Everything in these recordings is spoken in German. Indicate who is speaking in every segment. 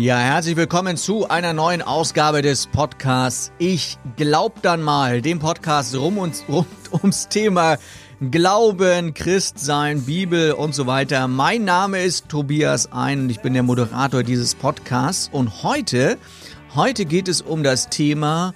Speaker 1: Ja, herzlich willkommen zu einer neuen Ausgabe des Podcasts Ich glaub dann mal, dem Podcast rum und, rund ums Thema Glauben, Christsein, Bibel und so weiter. Mein Name ist Tobias Ein und ich bin der Moderator dieses Podcasts und heute, heute geht es um das Thema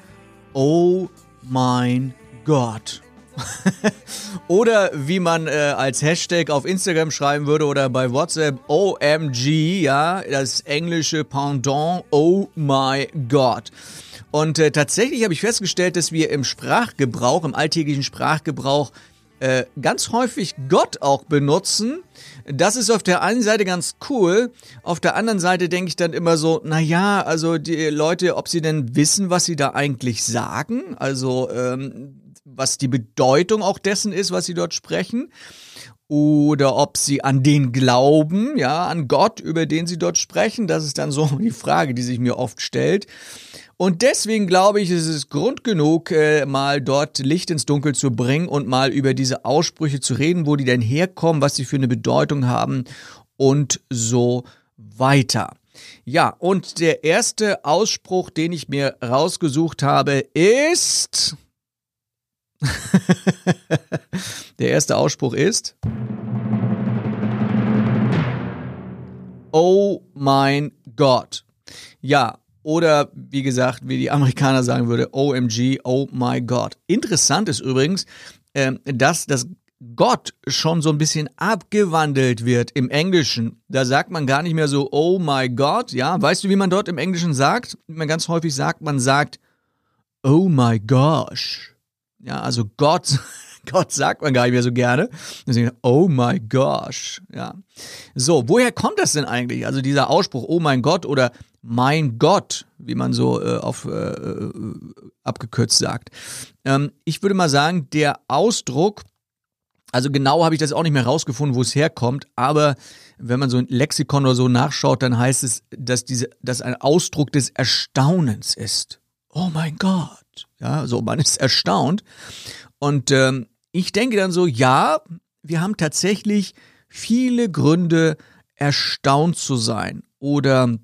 Speaker 1: Oh mein Gott. oder wie man äh, als Hashtag auf Instagram schreiben würde oder bei WhatsApp OMG, ja, das englische Pendant Oh my God. Und äh, tatsächlich habe ich festgestellt, dass wir im Sprachgebrauch, im alltäglichen Sprachgebrauch äh, ganz häufig Gott auch benutzen. Das ist auf der einen Seite ganz cool. Auf der anderen Seite denke ich dann immer so, na ja, also die Leute, ob sie denn wissen, was sie da eigentlich sagen. Also ähm, was die Bedeutung auch dessen ist, was sie dort sprechen. Oder ob sie an den glauben, ja, an Gott, über den sie dort sprechen. Das ist dann so die Frage, die sich mir oft stellt. Und deswegen glaube ich, ist es Grund genug, äh, mal dort Licht ins Dunkel zu bringen und mal über diese Aussprüche zu reden, wo die denn herkommen, was sie für eine Bedeutung haben und so weiter. Ja, und der erste Ausspruch, den ich mir rausgesucht habe, ist Der erste Ausspruch ist. Oh mein Gott. Ja, oder wie gesagt, wie die Amerikaner sagen würde, OMG, oh my God. Interessant ist übrigens, äh, dass das Gott schon so ein bisschen abgewandelt wird im Englischen. Da sagt man gar nicht mehr so, oh my God, ja. Weißt du, wie man dort im Englischen sagt? Man ganz häufig sagt, man sagt, oh my gosh. Ja, also Gott, Gott sagt man gar nicht mehr so gerne. Deswegen, oh my gosh. Ja. So, woher kommt das denn eigentlich? Also dieser Ausspruch, oh mein Gott oder mein Gott, wie man so äh, auf äh, äh, abgekürzt sagt. Ähm, ich würde mal sagen, der Ausdruck, also genau habe ich das auch nicht mehr rausgefunden, wo es herkommt, aber wenn man so ein Lexikon oder so nachschaut, dann heißt es, dass diese, dass ein Ausdruck des Erstaunens ist. Oh mein Gott. Ja, so man ist erstaunt. Und ähm, ich denke dann so, ja, wir haben tatsächlich viele Gründe, erstaunt zu sein oder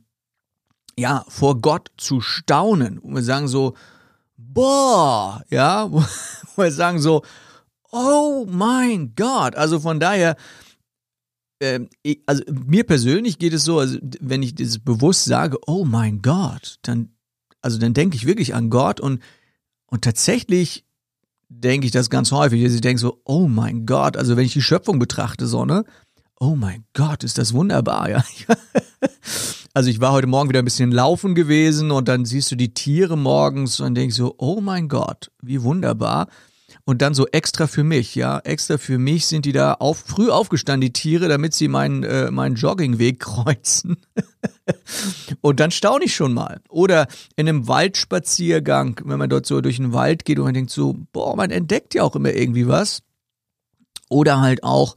Speaker 1: ja, vor Gott zu staunen. Und wir sagen so, boah, ja, wo wir sagen so, oh mein Gott. Also von daher, äh, also mir persönlich geht es so, also wenn ich das bewusst sage, oh mein Gott, dann, also dann denke ich wirklich an Gott und und tatsächlich denke ich das ganz häufig. Also ich denke so, oh mein Gott, also wenn ich die Schöpfung betrachte, so, ne? Oh mein Gott, ist das wunderbar, ja. also ich war heute Morgen wieder ein bisschen laufen gewesen und dann siehst du die Tiere morgens und denkst so, oh mein Gott, wie wunderbar und dann so extra für mich, ja, extra für mich sind die da auf, früh aufgestanden, die Tiere, damit sie meinen, äh, meinen Joggingweg kreuzen. und dann staune ich schon mal. Oder in einem Waldspaziergang, wenn man dort so durch den Wald geht und man denkt so, boah, man entdeckt ja auch immer irgendwie was. Oder halt auch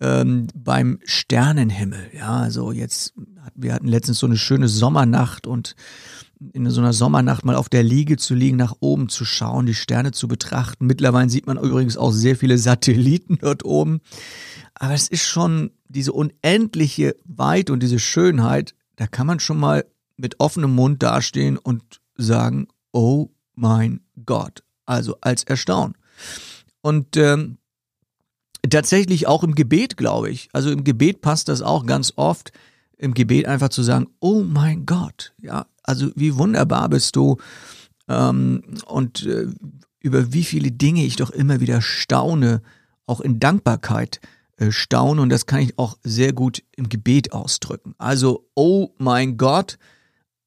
Speaker 1: ähm, beim Sternenhimmel, ja, also jetzt, wir hatten letztens so eine schöne Sommernacht und in so einer Sommernacht mal auf der Liege zu liegen, nach oben zu schauen, die Sterne zu betrachten. Mittlerweile sieht man übrigens auch sehr viele Satelliten dort oben. Aber es ist schon diese unendliche Weit und diese Schönheit, da kann man schon mal mit offenem Mund dastehen und sagen, oh mein Gott. Also als Erstaunen. Und ähm, tatsächlich auch im Gebet, glaube ich. Also im Gebet passt das auch ganz oft, im Gebet einfach zu sagen, oh mein Gott, ja, also wie wunderbar bist du ähm, und äh, über wie viele Dinge ich doch immer wieder staune, auch in Dankbarkeit äh, staune und das kann ich auch sehr gut im Gebet ausdrücken. Also, oh mein Gott,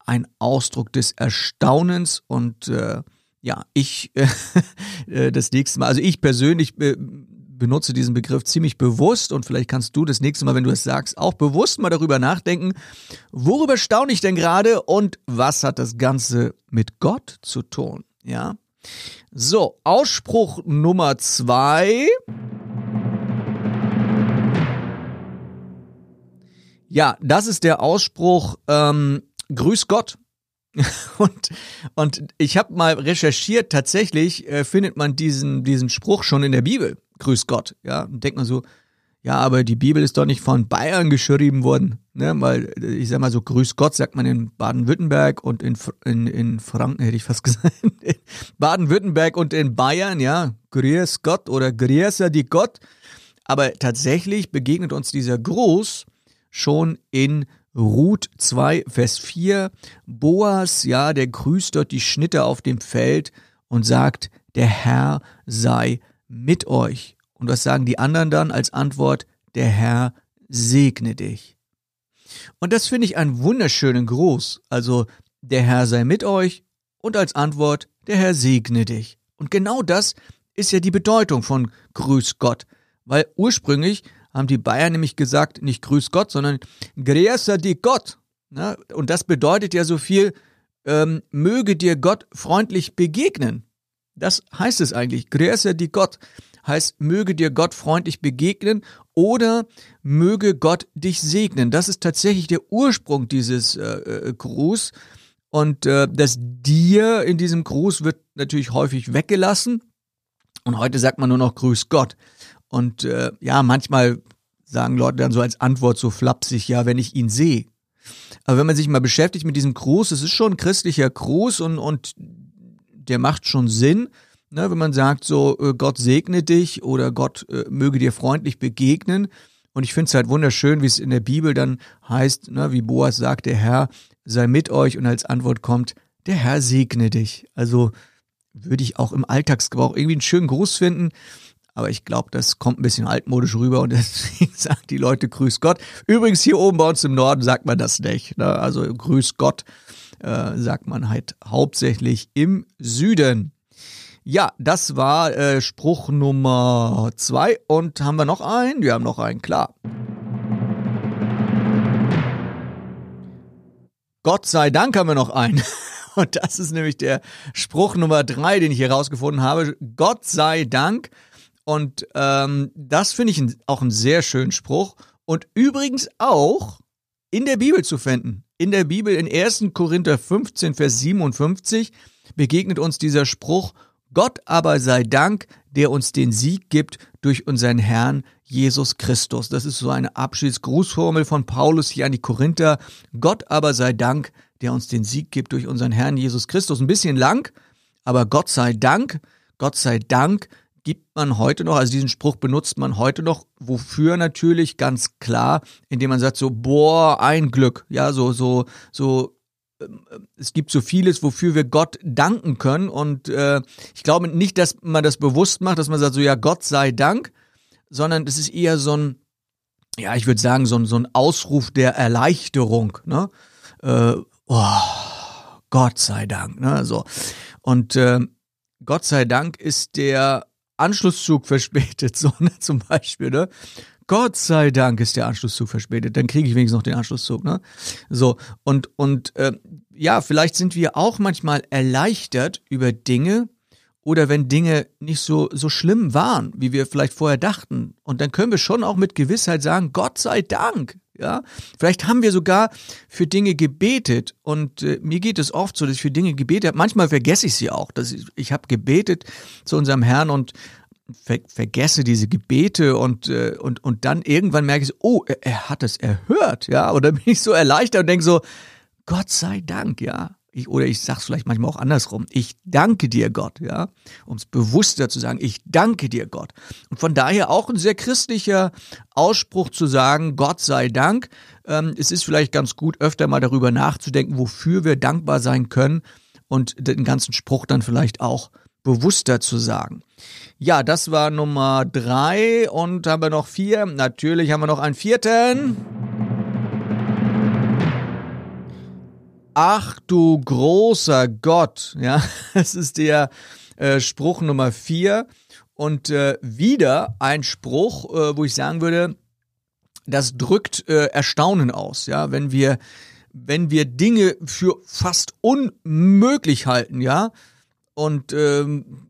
Speaker 1: ein Ausdruck des Erstaunens und äh, ja, ich äh, das nächste Mal, also ich persönlich äh, benutze diesen Begriff ziemlich bewusst und vielleicht kannst du das nächste Mal, wenn du es sagst, auch bewusst mal darüber nachdenken, worüber staune ich denn gerade und was hat das Ganze mit Gott zu tun? Ja. So, Ausspruch Nummer zwei. Ja, das ist der Ausspruch, ähm, Grüß Gott. Und, und ich habe mal recherchiert, tatsächlich äh, findet man diesen, diesen Spruch schon in der Bibel grüß Gott. Ja, und denkt man so, Ja, aber die Bibel ist doch nicht von Bayern geschrieben worden, ne? Weil ich sag mal so, Grüß Gott sagt man in Baden-Württemberg und in, in, in Franken hätte ich fast gesagt, Baden-Württemberg und in Bayern, ja, Grüß Gott oder Grüßer die Gott. Aber tatsächlich begegnet uns dieser Gruß schon in Ruth 2, Vers 4. Boas, ja, der grüßt dort die Schnitte auf dem Feld und sagt, der Herr sei mit euch. Und was sagen die anderen dann als Antwort? Der Herr segne dich. Und das finde ich einen wunderschönen Gruß. Also, der Herr sei mit euch und als Antwort, der Herr segne dich. Und genau das ist ja die Bedeutung von Grüß Gott. Weil ursprünglich haben die Bayern nämlich gesagt, nicht Grüß Gott, sondern Grüße die Gott. Und das bedeutet ja so viel, ähm, möge dir Gott freundlich begegnen. Das heißt es eigentlich. Grüße die Gott heißt, möge dir Gott freundlich begegnen oder möge Gott dich segnen. Das ist tatsächlich der Ursprung dieses äh, äh, Gruß. Und äh, das dir in diesem Gruß wird natürlich häufig weggelassen. Und heute sagt man nur noch Grüß Gott. Und äh, ja, manchmal sagen Leute dann so als Antwort so flapsig, ja, wenn ich ihn sehe. Aber wenn man sich mal beschäftigt mit diesem Gruß, es ist schon ein christlicher Gruß und, und der macht schon Sinn. Ne, wenn man sagt so, äh, Gott segne dich oder Gott äh, möge dir freundlich begegnen. Und ich finde es halt wunderschön, wie es in der Bibel dann heißt, ne, wie Boas sagt, der Herr sei mit euch und als Antwort kommt, der Herr segne dich. Also würde ich auch im Alltagsgebrauch irgendwie einen schönen Gruß finden. Aber ich glaube, das kommt ein bisschen altmodisch rüber und deswegen sagen die Leute Grüß Gott. Übrigens hier oben bei uns im Norden sagt man das nicht. Ne? Also Grüß Gott äh, sagt man halt hauptsächlich im Süden. Ja, das war äh, Spruch Nummer zwei. Und haben wir noch einen? Wir haben noch einen, klar. Gott sei Dank haben wir noch einen. Und das ist nämlich der Spruch Nummer drei, den ich hier rausgefunden habe. Gott sei Dank. Und ähm, das finde ich auch einen sehr schönen Spruch. Und übrigens auch in der Bibel zu finden. In der Bibel in 1. Korinther 15, Vers 57 begegnet uns dieser Spruch, Gott aber sei Dank, der uns den Sieg gibt durch unseren Herrn Jesus Christus. Das ist so eine Abschiedsgrußformel von Paulus hier an die Korinther. Gott aber sei Dank, der uns den Sieg gibt durch unseren Herrn Jesus Christus. Ein bisschen lang, aber Gott sei Dank, Gott sei Dank gibt man heute noch, also diesen Spruch benutzt man heute noch, wofür natürlich ganz klar, indem man sagt so, boah, ein Glück, ja, so, so, so es gibt so vieles, wofür wir Gott danken können. Und äh, ich glaube nicht, dass man das bewusst macht, dass man sagt, so ja, Gott sei Dank, sondern es ist eher so ein, ja, ich würde sagen, so ein, so ein Ausruf der Erleichterung. Ne? Äh, oh, Gott sei Dank. Ne? So. Und äh, Gott sei Dank ist der Anschlusszug verspätet, so ne, zum Beispiel. Ne? Gott sei Dank ist der Anschlusszug verspätet. Dann kriege ich wenigstens noch den Anschlusszug, ne? So, und, und äh, ja, vielleicht sind wir auch manchmal erleichtert über Dinge oder wenn Dinge nicht so, so schlimm waren, wie wir vielleicht vorher dachten. Und dann können wir schon auch mit Gewissheit sagen, Gott sei Dank. Ja, vielleicht haben wir sogar für Dinge gebetet und äh, mir geht es oft so, dass ich für Dinge gebetet habe. Manchmal vergesse ich sie auch. Dass ich ich habe gebetet zu unserem Herrn und ver vergesse diese Gebete und, äh, und, und dann irgendwann merke ich oh, er, er hat es erhört, ja, oder bin ich so erleichtert und denke so, Gott sei Dank, ja. Ich, oder ich sag's vielleicht manchmal auch andersrum. Ich danke dir, Gott, ja. Um es bewusster zu sagen, ich danke dir, Gott. Und von daher auch ein sehr christlicher Ausspruch zu sagen, Gott sei Dank. Ähm, es ist vielleicht ganz gut, öfter mal darüber nachzudenken, wofür wir dankbar sein können und den ganzen Spruch dann vielleicht auch bewusster zu sagen. Ja, das war Nummer drei und haben wir noch vier. Natürlich haben wir noch einen vierten. Ach du großer Gott, ja, das ist der äh, Spruch Nummer vier und äh, wieder ein Spruch, äh, wo ich sagen würde, das drückt äh, Erstaunen aus, ja, wenn wir wenn wir Dinge für fast unmöglich halten, ja, und ähm,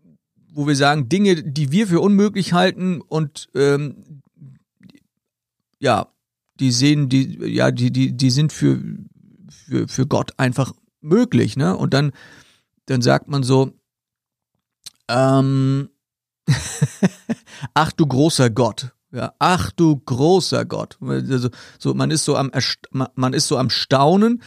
Speaker 1: wo wir sagen, Dinge, die wir für unmöglich halten und ähm, ja, die sehen, die, ja, die, die, die sind für, für, für Gott einfach möglich, ne? Und dann, dann sagt man so, ähm, ach du großer Gott, Ja, ach du großer Gott. Also, so, man ist so am man ist so am Staunen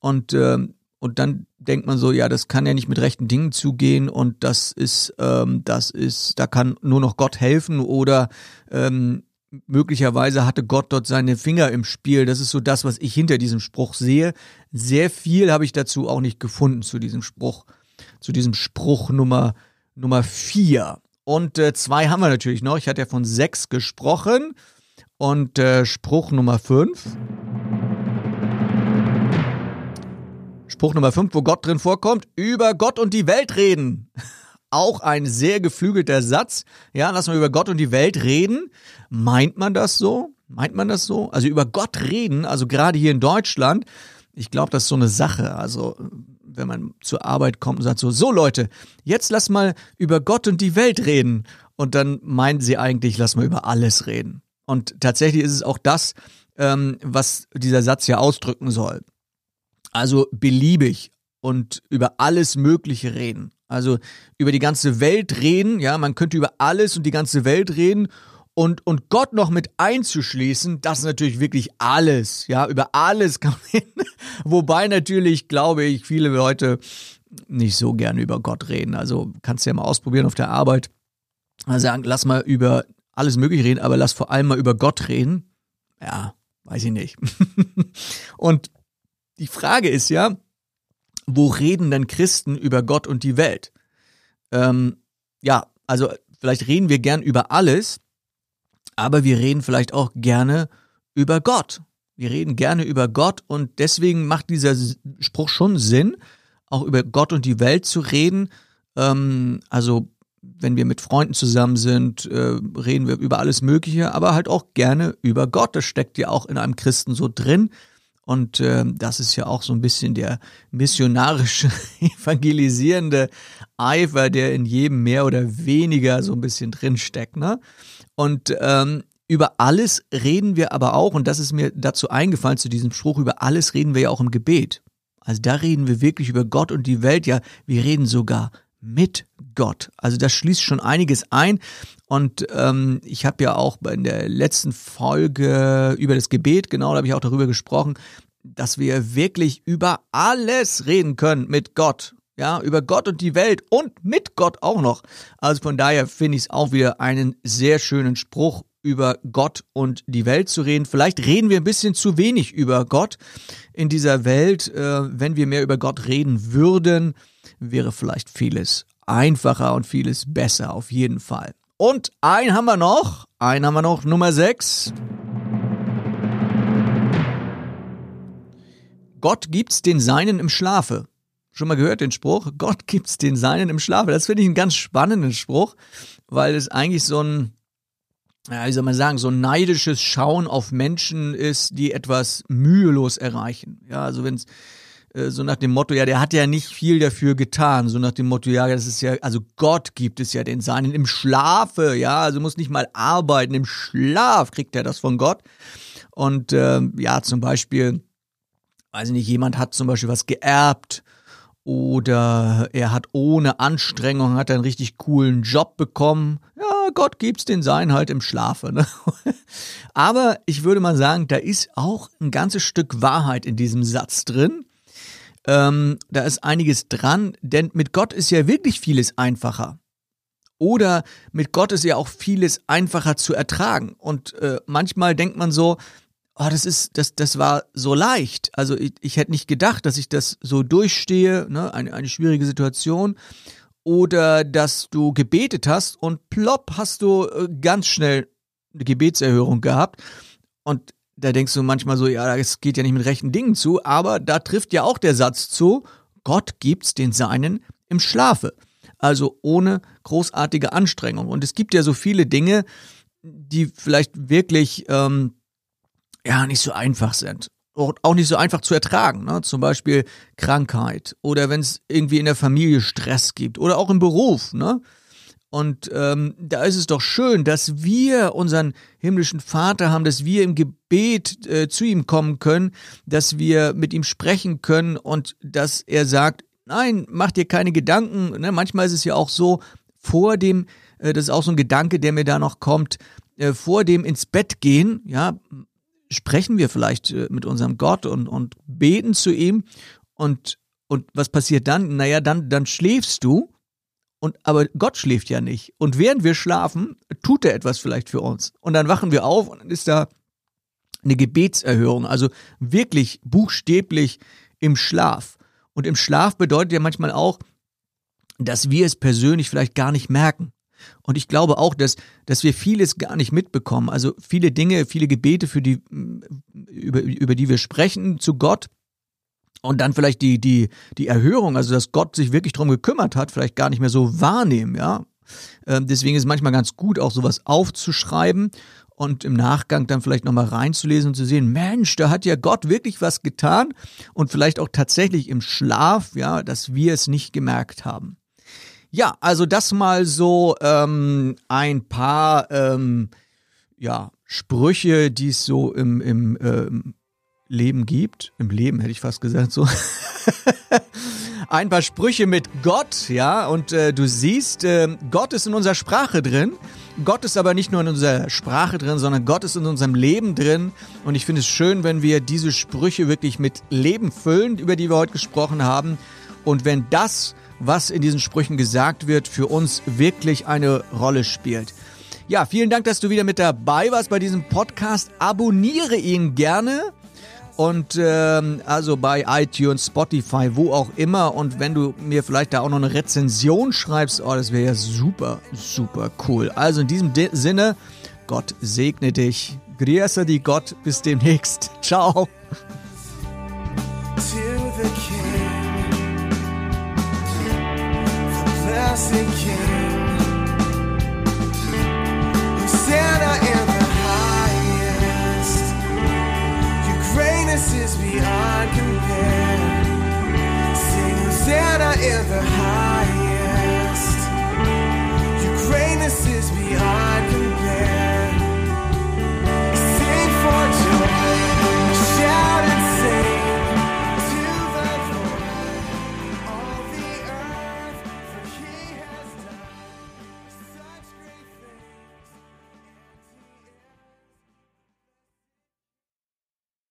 Speaker 1: und ähm, und dann denkt man so, ja, das kann ja nicht mit rechten Dingen zugehen und das ist, ähm, das ist, da kann nur noch Gott helfen oder ähm, möglicherweise hatte Gott dort seine Finger im Spiel. Das ist so das, was ich hinter diesem Spruch sehe. Sehr viel habe ich dazu auch nicht gefunden zu diesem Spruch, zu diesem Spruch Nummer Nummer vier. Und äh, zwei haben wir natürlich noch. Ich hatte ja von sechs gesprochen. Und äh, Spruch Nummer fünf. Spruch Nummer 5, wo Gott drin vorkommt, über Gott und die Welt reden. Auch ein sehr geflügelter Satz. Ja, lass mal über Gott und die Welt reden. Meint man das so? Meint man das so? Also über Gott reden, also gerade hier in Deutschland, ich glaube, das ist so eine Sache. Also wenn man zur Arbeit kommt und sagt so, so Leute, jetzt lass mal über Gott und die Welt reden. Und dann meinen sie eigentlich, lass mal über alles reden. Und tatsächlich ist es auch das, ähm, was dieser Satz ja ausdrücken soll. Also beliebig und über alles Mögliche reden. Also über die ganze Welt reden, ja, man könnte über alles und die ganze Welt reden und, und Gott noch mit einzuschließen, das ist natürlich wirklich alles, ja, über alles kann man reden. Wobei natürlich, glaube ich, viele Leute nicht so gerne über Gott reden. Also kannst du ja mal ausprobieren auf der Arbeit. Mal sagen, lass mal über alles Mögliche reden, aber lass vor allem mal über Gott reden. Ja, weiß ich nicht. und die Frage ist ja, wo reden denn Christen über Gott und die Welt? Ähm, ja, also vielleicht reden wir gern über alles, aber wir reden vielleicht auch gerne über Gott. Wir reden gerne über Gott und deswegen macht dieser Spruch schon Sinn, auch über Gott und die Welt zu reden. Ähm, also wenn wir mit Freunden zusammen sind, äh, reden wir über alles Mögliche, aber halt auch gerne über Gott. Das steckt ja auch in einem Christen so drin. Und äh, das ist ja auch so ein bisschen der missionarische, evangelisierende Eifer, der in jedem mehr oder weniger so ein bisschen drinsteckt. Ne? Und ähm, über alles reden wir aber auch, und das ist mir dazu eingefallen zu diesem Spruch, über alles reden wir ja auch im Gebet. Also da reden wir wirklich über Gott und die Welt. Ja, wir reden sogar mit Gott. Also das schließt schon einiges ein. Und ähm, ich habe ja auch in der letzten Folge über das Gebet, genau, da habe ich auch darüber gesprochen, dass wir wirklich über alles reden können mit Gott. Ja, über Gott und die Welt und mit Gott auch noch. Also von daher finde ich es auch wieder einen sehr schönen Spruch, über Gott und die Welt zu reden. Vielleicht reden wir ein bisschen zu wenig über Gott in dieser Welt. Äh, wenn wir mehr über Gott reden würden, wäre vielleicht vieles einfacher und vieles besser auf jeden Fall. Und einen haben wir noch. Einen haben wir noch, Nummer 6. Gott gibt's den Seinen im Schlafe. Schon mal gehört den Spruch? Gott gibt's den Seinen im Schlafe. Das finde ich einen ganz spannenden Spruch, weil es eigentlich so ein, ja, wie soll man sagen, so ein neidisches Schauen auf Menschen ist, die etwas mühelos erreichen. Ja, also wenn es äh, so nach dem Motto, ja, der hat ja nicht viel dafür getan, so nach dem Motto, ja, das ist ja, also Gott gibt es ja den Seinen im Schlafe, ja, also muss nicht mal arbeiten, im Schlaf kriegt er das von Gott. Und äh, ja, zum Beispiel, weiß ich nicht, jemand hat zum Beispiel was geerbt oder er hat ohne Anstrengung, hat einen richtig coolen Job bekommen. Ja, Gott gibt's den Sein halt im Schlafe. Ne? Aber ich würde mal sagen, da ist auch ein ganzes Stück Wahrheit in diesem Satz drin. Ähm, da ist einiges dran, denn mit Gott ist ja wirklich vieles einfacher. Oder mit Gott ist ja auch vieles einfacher zu ertragen. Und äh, manchmal denkt man so, oh, das ist, das, das war so leicht. Also ich, ich hätte nicht gedacht, dass ich das so durchstehe, ne, eine, eine schwierige Situation. Oder dass du gebetet hast und plopp hast du äh, ganz schnell eine Gebetserhörung gehabt. Und da denkst du manchmal so, ja, es geht ja nicht mit rechten Dingen zu, aber da trifft ja auch der Satz zu, Gott gibt's den Seinen im Schlafe. Also ohne großartige Anstrengung. Und es gibt ja so viele Dinge, die vielleicht wirklich ähm, ja nicht so einfach sind. Auch nicht so einfach zu ertragen, ne? zum Beispiel Krankheit oder wenn es irgendwie in der Familie Stress gibt oder auch im Beruf. Ne? Und ähm, da ist es doch schön, dass wir unseren himmlischen Vater haben, dass wir im Gebet äh, zu ihm kommen können, dass wir mit ihm sprechen können und dass er sagt, nein, mach dir keine Gedanken. Ne? Manchmal ist es ja auch so, vor dem, äh, das ist auch so ein Gedanke, der mir da noch kommt, äh, vor dem ins Bett gehen, ja, sprechen wir vielleicht äh, mit unserem Gott und, und beten zu ihm und, und was passiert dann? Naja, dann, dann schläfst du und, aber Gott schläft ja nicht. Und während wir schlafen, tut er etwas vielleicht für uns. Und dann wachen wir auf und dann ist da eine Gebetserhörung, also wirklich buchstäblich im Schlaf. Und im Schlaf bedeutet ja manchmal auch, dass wir es persönlich vielleicht gar nicht merken. Und ich glaube auch, dass, dass wir vieles gar nicht mitbekommen. Also viele Dinge, viele Gebete, für die, über, über die wir sprechen zu Gott. Und dann vielleicht die, die, die Erhörung, also dass Gott sich wirklich drum gekümmert hat, vielleicht gar nicht mehr so wahrnehmen, ja. Ähm, deswegen ist es manchmal ganz gut, auch sowas aufzuschreiben und im Nachgang dann vielleicht nochmal reinzulesen und zu sehen, Mensch, da hat ja Gott wirklich was getan und vielleicht auch tatsächlich im Schlaf, ja, dass wir es nicht gemerkt haben. Ja, also das mal so ähm, ein paar ähm, ja, Sprüche, die es so im, im ähm, Leben gibt. Im Leben hätte ich fast gesagt so. ein paar Sprüche mit Gott, ja, und äh, du siehst, äh, Gott ist in unserer Sprache drin. Gott ist aber nicht nur in unserer Sprache drin, sondern Gott ist in unserem Leben drin. Und ich finde es schön, wenn wir diese Sprüche wirklich mit Leben füllen, über die wir heute gesprochen haben. Und wenn das was in diesen Sprüchen gesagt wird, für uns wirklich eine Rolle spielt. Ja, vielen Dank, dass du wieder mit dabei warst bei diesem Podcast. Abonniere ihn gerne. Und ähm, also bei iTunes, Spotify, wo auch immer. Und wenn du mir vielleicht da auch noch eine Rezension schreibst, oh, das wäre ja super, super cool. Also in diesem De Sinne, Gott segne dich. Grüße die Gott. Bis demnächst. Ciao. blessed King.